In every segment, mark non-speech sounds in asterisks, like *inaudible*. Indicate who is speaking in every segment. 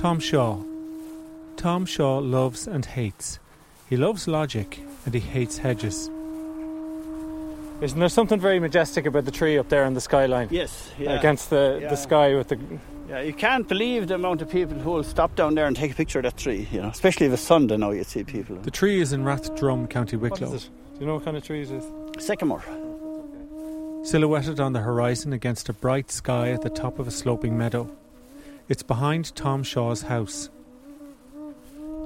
Speaker 1: Tom Shaw. Tom Shaw loves and hates. He loves logic and he hates hedges. Isn't there something very majestic about the tree up there in the skyline?
Speaker 2: Yes, yeah.
Speaker 1: Against the,
Speaker 2: Yeah.
Speaker 1: the sky with the.
Speaker 2: Yeah, you can't believe the amount of people who will stop down there and take a picture of that tree, you know, especially if it's Sunday now, you see people.
Speaker 1: The tree is in Rathdrum, County Wicklow. is it? Do you know what kind of tree it is?
Speaker 2: Sycamore.
Speaker 1: Silhouetted on the horizon against a bright sky at the top of a sloping meadow. It's behind Tom Shaw's house.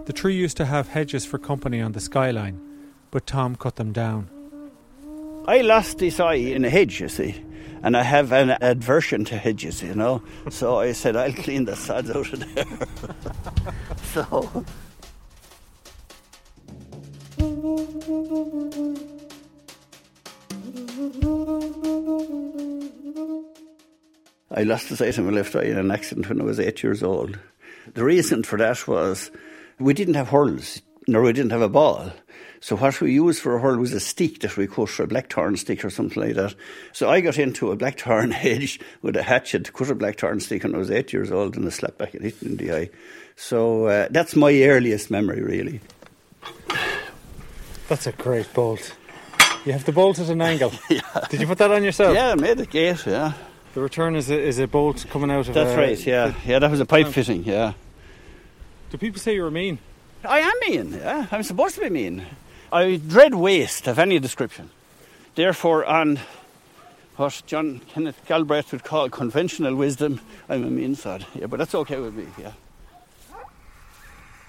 Speaker 1: The tree used to have hedges for company on the skyline, but Tom cut them down.
Speaker 2: I lost this eye in a hedge, you see, and I have an aversion to hedges, you know. So I said, I'll clean the sods out of there. *laughs* so. I lost the sight of my left eye in an accident when I was eight years old. The reason for that was we didn't have hurls, nor we didn't have a ball. So what we used for a hurl was a stick that we cut, a blackthorn stick or something like that. So I got into a blackthorn hedge *laughs* with a hatchet to cut a blackthorn stick when I was eight years old and I slapped back and hit it in the eye. So uh, that's my earliest memory, really.
Speaker 1: That's a great bolt. You have the bolt at an angle. *laughs* yeah. Did you put that on yourself?
Speaker 2: Yeah, I made the gate, yeah.
Speaker 1: The return is a, is a bolt coming out of
Speaker 2: That's
Speaker 1: a,
Speaker 2: right, yeah. Yeah, that was a pipe fitting, yeah.
Speaker 1: Do people say you're mean?
Speaker 2: I am mean, yeah. I'm supposed to be mean. I dread waste of any description. Therefore, on what John Kenneth Galbraith would call conventional wisdom, I'm a mean sod. Yeah, but that's okay with me, yeah.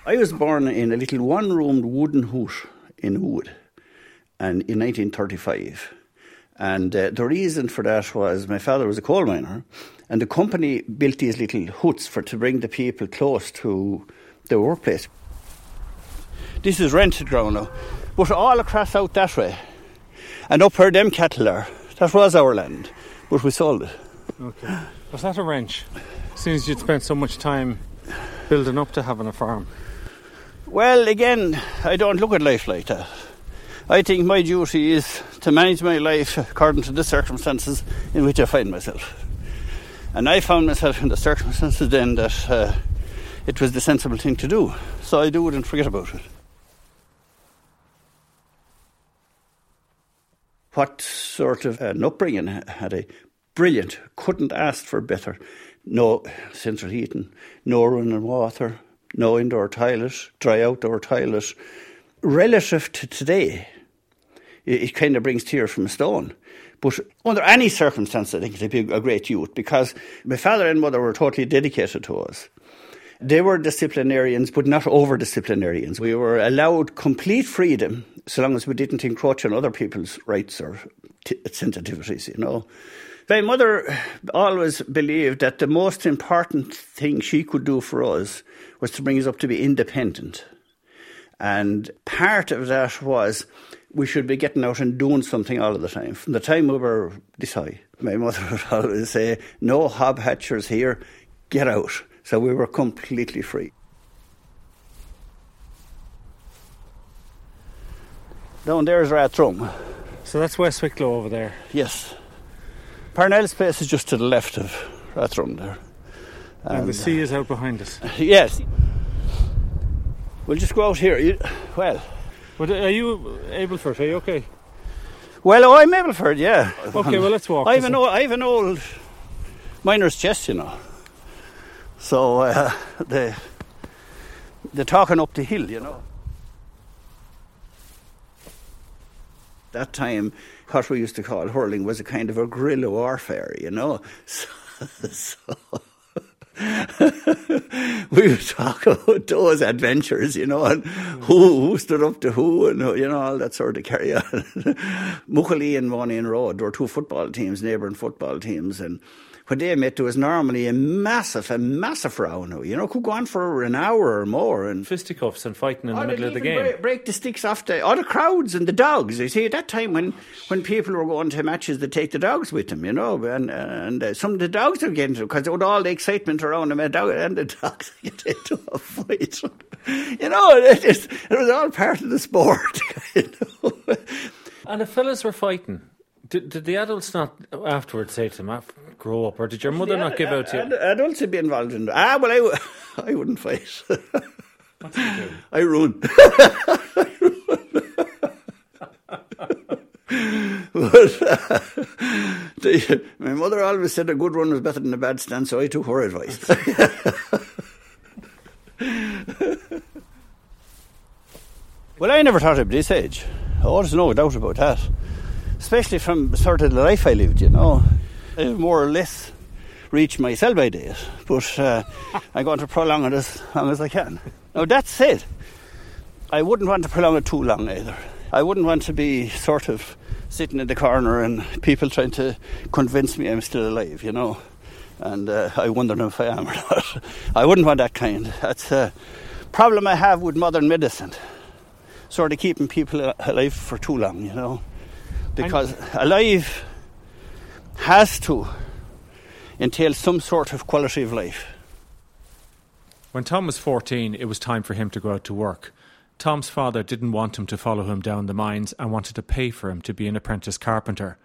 Speaker 2: I was born in a little one roomed wooden hut in Wood and in 1935. And uh, the reason for that was my father was a coal miner, and the company built these little huts for to bring the people close to the workplace. This is rented ground now, but all across out that way, and up where them cattle are, that was our land, but we sold it.
Speaker 1: Okay. Was that a wrench? Since you'd spent so much time building up to having a farm.
Speaker 2: Well, again, I don't look at life like that. I think my duty is to manage my life according to the circumstances in which I find myself. And I found myself in the circumstances then that uh, it was the sensible thing to do. So I do it and forget about it. What sort of an upbringing had I? Brilliant. Couldn't ask for better. No central heating, no running water, no indoor toilet, dry outdoor toilet. Relative to today, it, it kind of brings tears from a stone. But under any circumstance, I think it'd be a great youth because my father and mother were totally dedicated to us. They were disciplinarians, but not over disciplinarians. We were allowed complete freedom so long as we didn't encroach on other people's rights or t- sensitivities, you know. My mother always believed that the most important thing she could do for us was to bring us up to be independent. And part of that was we should be getting out and doing something all of the time. From the time we were this high, my mother *laughs* would always say, No hob hatchers here, get out. So we were completely free. Down there is Rathdrum.
Speaker 1: So that's West Wicklow over there.
Speaker 2: Yes. Parnell's place is just to the left of Rathdrum there.
Speaker 1: And, the sea is out behind us. *laughs*
Speaker 2: Yes. We'll just go out here. Well,
Speaker 1: But are you able for it? Are you okay?
Speaker 2: well, I'm Mableford, yeah.
Speaker 1: Okay, well, let's walk. *laughs*
Speaker 2: I have an old, I have an old miner's chest, you know. So uh, *laughs* they they're talking up the hill, you know. That time, what we used to call hurling was a kind of a guerrilla warfare, you know. *laughs* So, so *laughs* we would talk *laughs* about those adventures, you know, and who, who stood up to who, and you know all that sort of carry on. *laughs* Muckalee and Moneenroe were two football teams, neighbouring football teams, and when they met, there was normally a massive, a massive row. now, You know, could go on for an hour or more, and
Speaker 1: Fisticuffs and fighting in the middle of the game.
Speaker 2: Break, break the sticks off the other crowds and the dogs. You see, at that time when, when people were going to matches, they take the dogs with them, you know, and and uh, some of the dogs would getting because with all the excitement around them, and, dog, and the dogs *laughs* get into a fight. you know, it, just, it was all part of the sport. *laughs* You know?
Speaker 1: And the fellas were fighting, Did, did the adults not afterwards say to them, grow up, or did your mother
Speaker 2: the
Speaker 1: not give out to you?
Speaker 2: Adults would be involved in Ah, well, I, *laughs* I wouldn't fight.
Speaker 1: what did you?
Speaker 2: I run. *laughs* *laughs* but uh, the, my mother always said a good run was better than a bad stand, so I took her advice. well, I never thought I'd be this age. Oh, there's no doubt about that. Especially from sort of the life I lived, you know. I more or less reached my sell by date, but uh, I'm going to prolong it as long as I can. Now, that said, I wouldn't want to prolong it too long either. I wouldn't want to be sort of sitting in the corner and people trying to convince me I'm still alive, you know. And uh, I wonder if I am or not. *laughs* I wouldn't want that kind. That's a problem I have with modern medicine. Sort of keeping people alive for too long, you know. Because alive has to entail some sort of quality of life.
Speaker 1: When Tom was 14, it was time for him to go out to work. Tom's father didn't want him to follow him down the mines and wanted to pay for him to be an apprentice carpenter.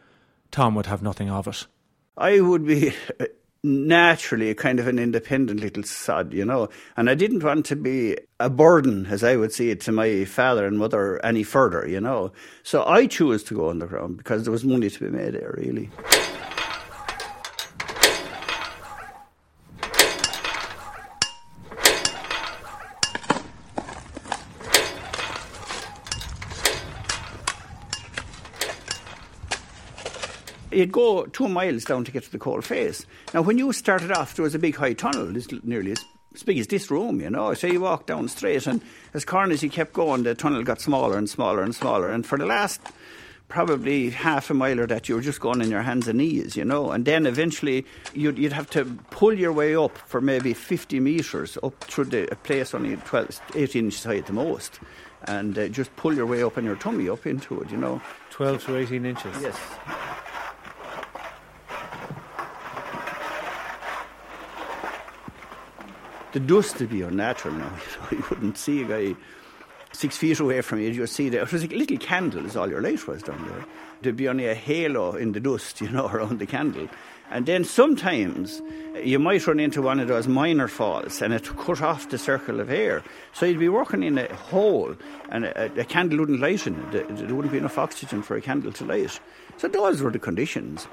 Speaker 1: Tom would have nothing of it.
Speaker 2: I would be naturally a kind of an independent little sod, you know, and I didn't want to be a burden, as I would see it, to my father and mother any further, you know. So I chose to go underground because there was money to be made there, really. You'd go two miles down to get to the coal face. Now, when you started off, there was a big high tunnel, this, nearly as, as big as this room, you know. So you walked down straight, and as corner as you kept going, the tunnel got smaller and smaller and smaller. And for the last probably half a mile or that, you were just going on your hands and knees, you know. And then eventually you'd, you'd have to pull your way up for maybe 50 metres up through the a place only 12, 18 inches high at the most. And uh, just pull your way up on your tummy up into it, you know.
Speaker 1: 12 to 18 inches?
Speaker 2: Yes. The dust would be unnatural now. You, know, you wouldn't see a guy six feet away from you. You'd see there. It was a little candle, is all your light was down there. There'd be only a halo in the dust, you know, *laughs* around the candle. And then sometimes you might run into one of those minor falls and it cut off the circle of air. So you'd be working in a hole and a, a candle wouldn't light in it. There wouldn't be enough oxygen for a candle to light. So those were the conditions.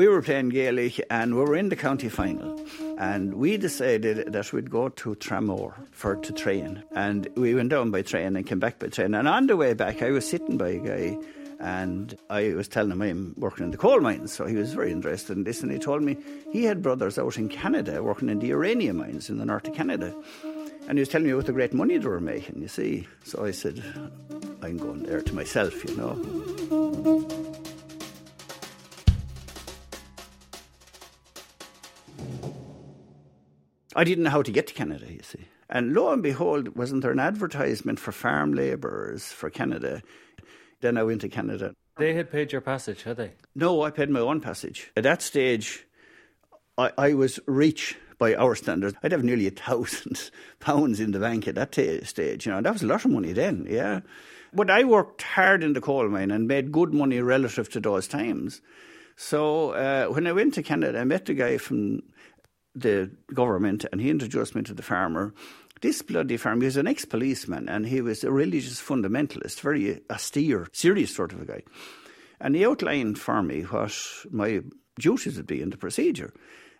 Speaker 2: We were playing Gaelic and we were in the county final. And we decided that we'd go to Tramore for to train. And we went down by train and came back by train. And on the way back, I was sitting by a guy and I was telling him I'm working in the coal mines, so he was very interested in this. And he told me he had brothers out in Canada working in the uranium mines in the north of Canada. And he was telling me what the great money they were making, you see. So I said, I'm going there to myself, you know. I didn't know how to get to Canada, you see. And lo and behold, wasn't there an advertisement for farm labourers for Canada? Then I went to Canada.
Speaker 1: They had paid your passage, had they?
Speaker 2: No, I paid my own passage. At that stage, I, I was rich by our standards. I'd have nearly a thousand *laughs* pounds in the bank at that t- stage, you know, that was a lot of money then, yeah. But I worked hard in the coal mine and made good money relative to those times. So uh, when I went to Canada, I met a guy from the government and he introduced me to the farmer. This bloody farmer, he was an ex policeman and he was a religious fundamentalist, very austere, serious sort of a guy. And he outlined for me what my duties would be in the procedure.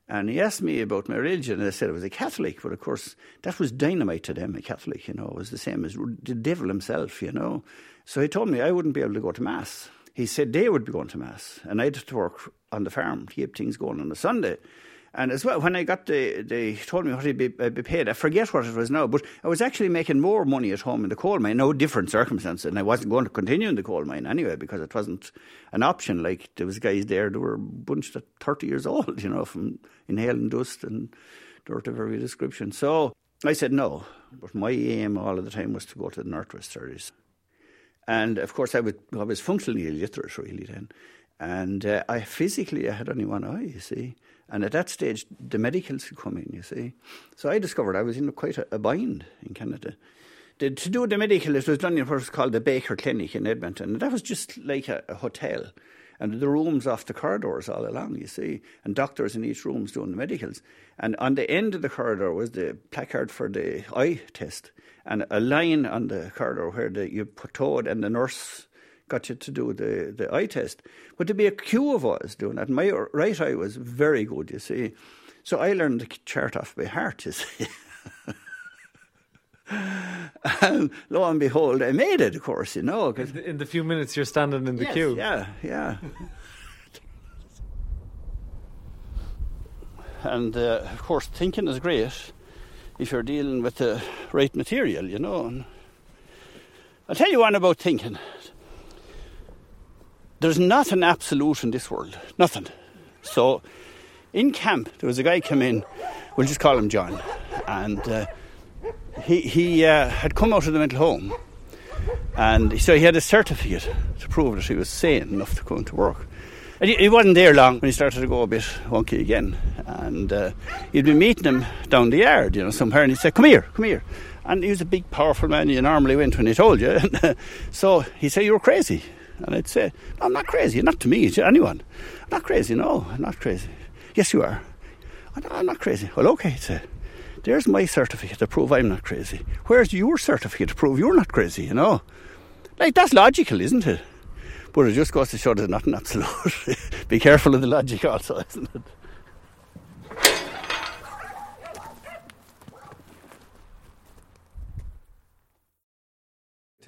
Speaker 2: And he asked me about my religion, and I said I was a Catholic. But of course, that was dynamite to them, a Catholic, you know. It was the same as the devil himself, you know. So he told me I wouldn't be able to go to Mass. He said they would be going to Mass, and I had to work on the farm to keep things going on a Sunday. And as well, when I got the, they told me what I'd be, I'd be, paid. I forget what it was now, but I was actually making more money at home in the coal mine. No different circumstances, and I wasn't going to continue in the coal mine anyway because it wasn't an option. Like there was guys there that were bunched at thirty years old, you know, from inhaling dust and dirt of every description. So I said no, but my aim all of the time was to go to the Northwest Studies. And of course, I, would, I was functionally illiterate really then. And uh, I physically, I had only one eye, you see. And at that stage, the medicals could come in, you see. So I discovered I was in quite a, a bind in Canada. The, to do the medical, it was done in what was called the Baker Clinic in Edmonton. And that was just like a, a hotel. And the rooms off the corridors all along, you see, and doctors in each room's doing the medicals. And on the end of the corridor was the placard for the eye test, and a line on the corridor where the, you put toed and the nurse got you to do the, the eye test. But to be a queue of us doing that, my right eye was very good, you see. So I learned the chart off by heart, you see. *laughs* and *laughs* lo and behold, I made it, of course, you know.
Speaker 1: In the, in the few minutes you're standing in the
Speaker 2: yes,
Speaker 1: queue.
Speaker 2: Yeah, yeah. *laughs* and uh, of course, thinking is great if you're dealing with the right material, you know. And I'll tell you one about thinking. There's not an absolute in this world, nothing. So, in camp, there was a guy come in. We'll just call him John, and uh, he he uh, had come out of the mental home, and so he had a certificate to prove that he was sane enough to go into work. And he, he wasn't there long when he started to go a bit wonky again, and uh, you'd be meeting him down the yard, you know, somewhere, and he'd say, "Come here, come here." And he was a big, powerful man. You normally went when he told you. *laughs* so he said, "You're crazy." And I'd say, no, I'm not crazy. Not to me, to anyone. I'm not crazy. No, I'm not crazy. Yes, you are. I'm not crazy. Well, okay, he'd say. There's my certificate to prove I'm not crazy. Where's your certificate to prove you're not crazy, you know? Like, that's logical, isn't it? But it just goes to show there's nothing absolute. *laughs* Be careful of the logic also, isn't it?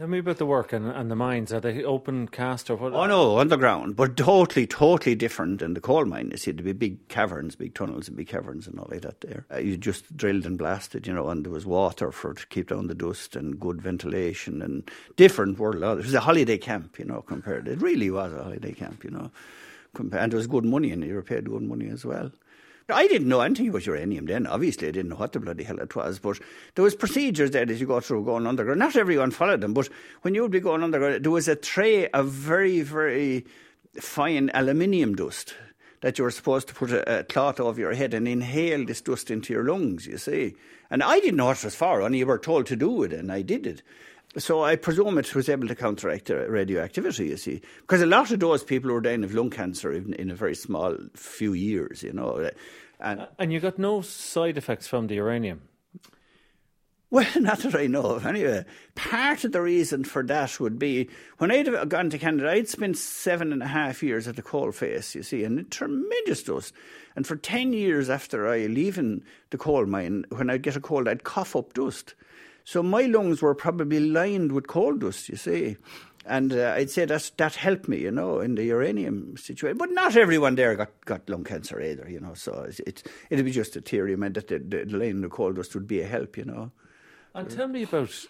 Speaker 1: Tell me about the work and, and the mines. Are they open cast or what?
Speaker 2: Oh no, underground, but totally, totally different than the coal mine. You see, there'd be big caverns, big tunnels, and big caverns and all like that. There, uh, you just drilled and blasted, you know, and there was water for to keep down the dust and good ventilation and different world. It was a holiday camp, you know. Compared, it really was a holiday camp, you know. and there was good money, and you were paid good money as well. I didn't know anything about uranium then. Obviously, I didn't know what the bloody hell it was. But there was procedures there as you go through going underground. Not everyone followed them, but when you would be going underground, there was a tray of very, very fine aluminium dust that you were supposed to put a, a, cloth over your head and inhale this dust into your lungs, you see. And I didn't know what it was for, only you were told to do it, and I did it. So I presume it was able to counteract the radioactivity, you see. Because a lot of those people were dying of lung cancer in, in a very small few years, you know.
Speaker 1: Eh, and, and you got no side effects from the uranium?
Speaker 2: Well, *laughs* not that I know of. Anyway, part of the reason for that would be when I'd gone to Canada, I'd spent seven and a half years at the coal face, you see, and tremendous dust. And for 10 years after I leaving the coal mine, when I'd get a cold, I'd cough up dust. So my lungs were probably lined with coal dust, you see. And uh, I'd say that that helped me, you know, in the uranium situation. But not everyone there got, got lung cancer either, you know. So it, it, it'd be just a theory, man, that the, the line of coal dust would be a help, you know.
Speaker 1: And tell me about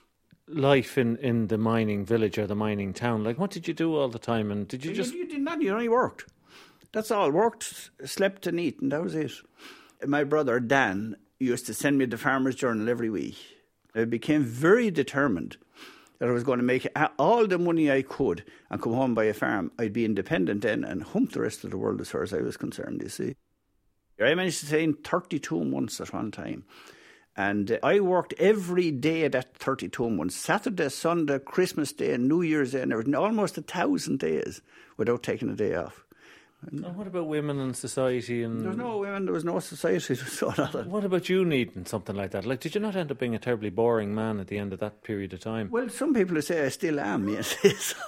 Speaker 1: life in, in the mining village or the mining town. Like, what did you do all the time? And did you just.
Speaker 2: You, you did not, you only worked. That's all. Worked, slept, and eat, and that was it. My brother Dan used to send me the Farmer's Journal every week I became very determined that I was going to make all the money I could and come home by a farm. I'd be independent then and hump the rest of the world as far as I was concerned, you see. I managed to stay in 32 months at one time. And I worked every day of that 32 months Saturday, Sunday, Christmas Day, and New Year's Day, and everything, almost a thousand days without taking a day off.
Speaker 1: And what about women and society? And
Speaker 2: there was no women. There was no society. *laughs* So
Speaker 1: what about you needing something like that? Like, did you not end up being a terribly boring man at the end of that period of time?
Speaker 2: Well, some people say I still am. *laughs* Yes. *laughs*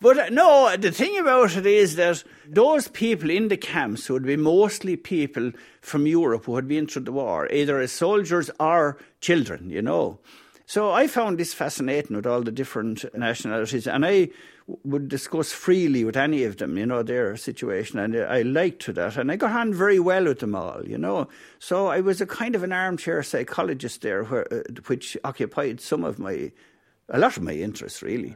Speaker 2: but uh, no, the thing about it is that those people in the camps would be mostly people from Europe who had been through the war, either as soldiers or children. You know. So I found this fascinating with all the different nationalities, and I would discuss freely with any of them, you know, their situation, and I liked that, and I got on very well with them all, you know. So I was a kind of an armchair psychologist there, where, uh, which occupied some of my, a lot of my interests, really.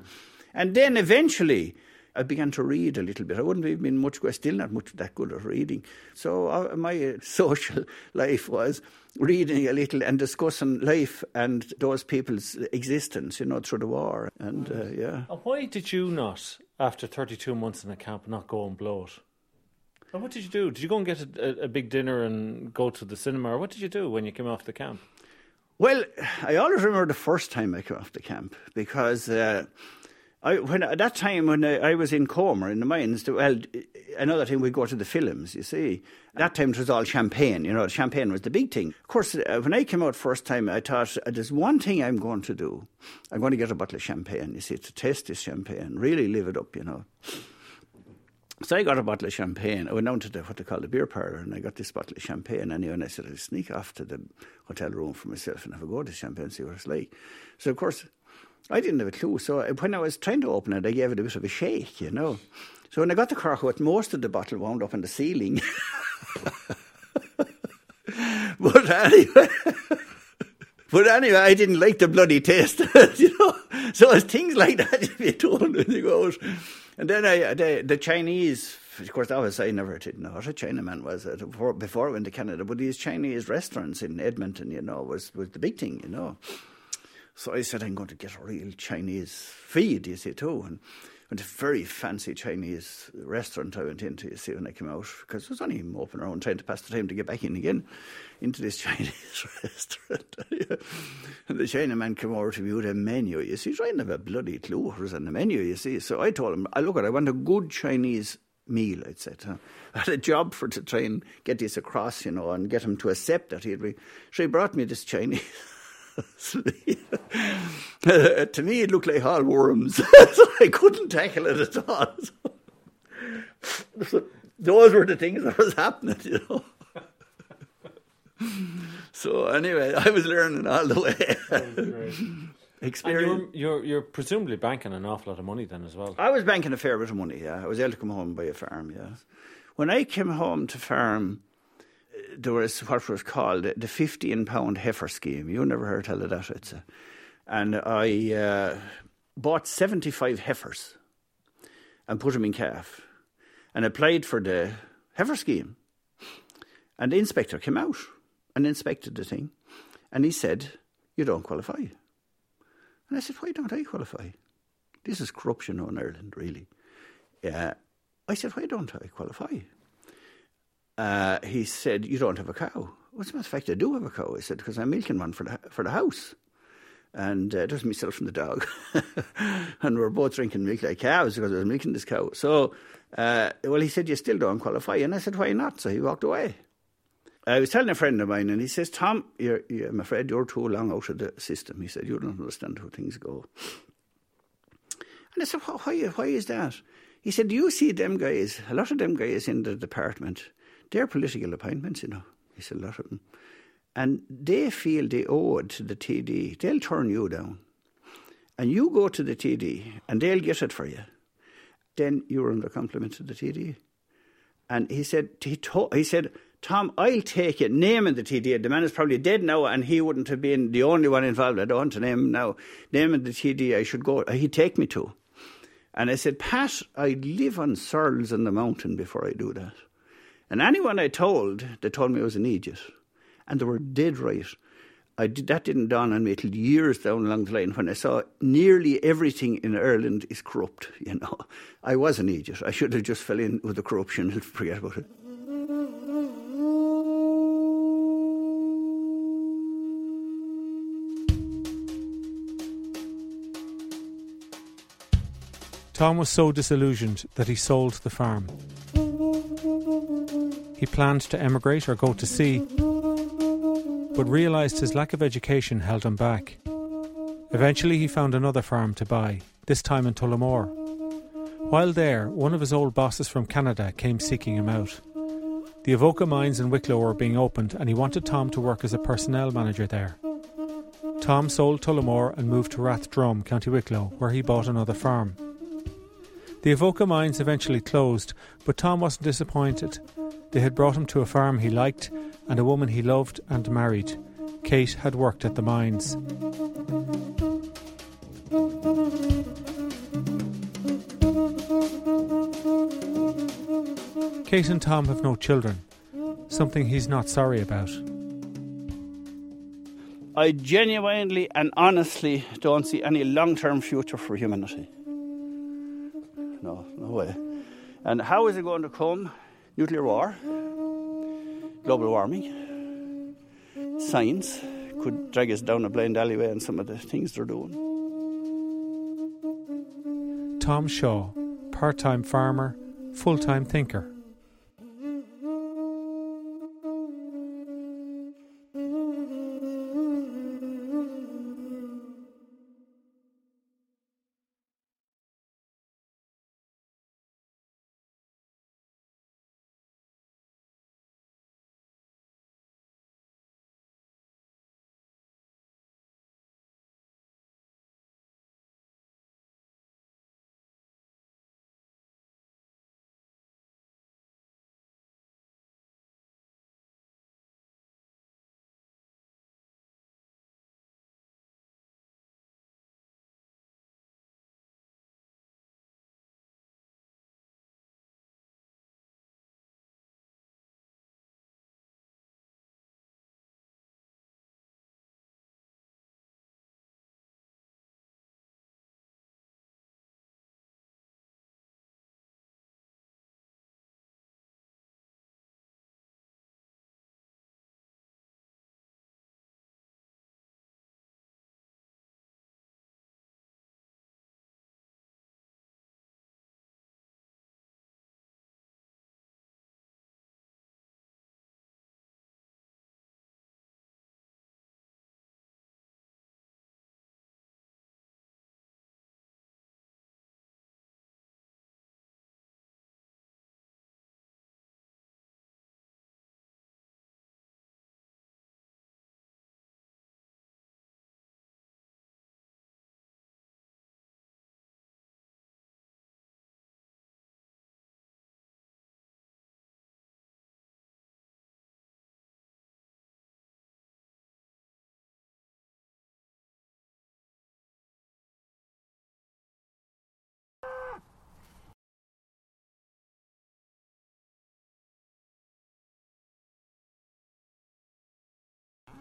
Speaker 2: And then eventually, I began to read a little bit. I wouldn't have been much, I still not much that good at reading. So uh, my *laughs* social life was reading a little and discussing life and those people's existence, you know, through the war. And uh, yeah.
Speaker 1: And why did you not, after 32 months in a camp, not go and blow it? And what did you do? Did you go and get a, a, big dinner and go to the cinema, or what did you do when you came off the camp?
Speaker 2: Well, I always remember the first time I came off the camp because uh, I, when at that time when I, I, was in Comer in the mines, well, another thing we go to the films. You see, at that time it was all champagne. You know, champagne was the big thing. Of course, uh, when I came out first time, I thought uh, there's one thing I'm going to do. I'm going to get a bottle of champagne. You see, to taste this champagne, really live it up. You know. So I got a bottle of champagne. I went down to the, what they call the beer parlour and I got this bottle of champagne anyway. And I said, I'll sneak off to the hotel room for myself and have a go at this champagne, see what it's like. So, of course, I didn't have a clue. So when I was trying to open it, I gave it a bit of a shake, you know. So when I got the cork out, most of the bottle wound up on the ceiling. *laughs* but anyway, *laughs* but anyway, I didn't like the bloody taste, *laughs* you know. So it's things like that you told when you go out. And then I, the, the Chinese, of course, that was I never did know what a Chinaman was uh, before, before I went to Canada. But these Chinese restaurants in Edmonton, you know, was was the big thing, you know. So I said, I'm going to get a real Chinese feed, you see, too. And went to a very fancy Chinese restaurant I went into, you see, when I came out, because it was only open around trying to pass the time to get back in again into this *laughs* Chinese restaurant. *laughs* and the Chinaman came over to me with a menu, you see, trying to have a bloody clue what was on the menu, you see. So I told him, I look at I want a good Chinese meal, I said. *laughs* I had a job for to try and get this across, you know, and get him to accept that he'd be. So he brought me this Chinese. *laughs* to me, it looked like all worms, *laughs* so I couldn't tackle it at all. *laughs* So, those were the things that was happening, you know. so anyway, I was learning all the way.
Speaker 1: Experience. You're, you're, you're presumably banking an awful lot of money then as well.
Speaker 2: I was banking a fair bit of money. Yeah, I was able to come home and buy a farm. Yeah, when I came home to farm there was what was called the 15 pound heifer scheme. You never heard tell of that, it's a, and I uh, bought 75 heifers and put them in calf and applied for the heifer scheme. And the inspector came out and inspected the thing and he said, You don't qualify. And I said, Why don't I qualify? This is corruption on Ireland, really. Yeah. I said, Why don't I qualify? Uh, he said, "You don't have a cow." Well, the matter of fact, I do have a cow. I said, "Because I'm milking one for the for the house." And uh, there's myself and the dog, *laughs* and we are both drinking milk like cows because I was milking this cow. So, uh, well, he said, "You still don't qualify," and I said, "Why not?" So he walked away. I was telling a friend of mine, and he says, "Tom, you're, you're, I'm afraid you're too long out of the system." He said, "You don't understand how things go." And I said, "Why? Why is that?" He said, "Do you see them guys? A lot of them guys in the department." They're political appointments, you know. Said a lot of them. And they feel they owe it to the TD. They'll turn you down. And you go to the TD and they'll get it for you. Then you're under compliment to the TD. And he said, he, to, he said, Tom, I'll take it. Naming the TD. The man is probably dead now, and he wouldn't have been the only one involved. I don't want to name him now. Naming the TD, I should go. Uh, he'd take me to. And I said, Pat, I'd live on searles in the mountain before I do that. And anyone I told, they told me I was an idiot. And they were dead right. I did, that didn't dawn on me until years down along the line when I saw nearly everything in Ireland is corrupt. You know, I was an idiot. I should have just fell in with the corruption and forget about it.
Speaker 1: Tom was so disillusioned that he sold the farm. He planned to emigrate or go to sea, but realised his lack of education held him back. Eventually, he found another farm to buy, this time in Tullamore. While there, one of his old bosses from Canada came seeking him out. The Avoca mines in Wicklow were being opened, and he wanted Tom to work as a personnel manager there. Tom sold Tullamore and moved to Rathdrum, County Wicklow, where he bought another farm.
Speaker 3: The Avoca mines eventually closed, but Tom wasn't disappointed. They had brought him to a farm he liked and a woman he loved and married. Kate had worked at the mines. Kate and Tom have no children, something he's not sorry about.
Speaker 2: I genuinely and honestly don't see any long term future for humanity. No, no way. And how is it going to come? Nuclear war, global warming, science could drag us down a blind alleyway and some of the things they're doing.
Speaker 3: Tom Shaw, part time farmer, full time thinker.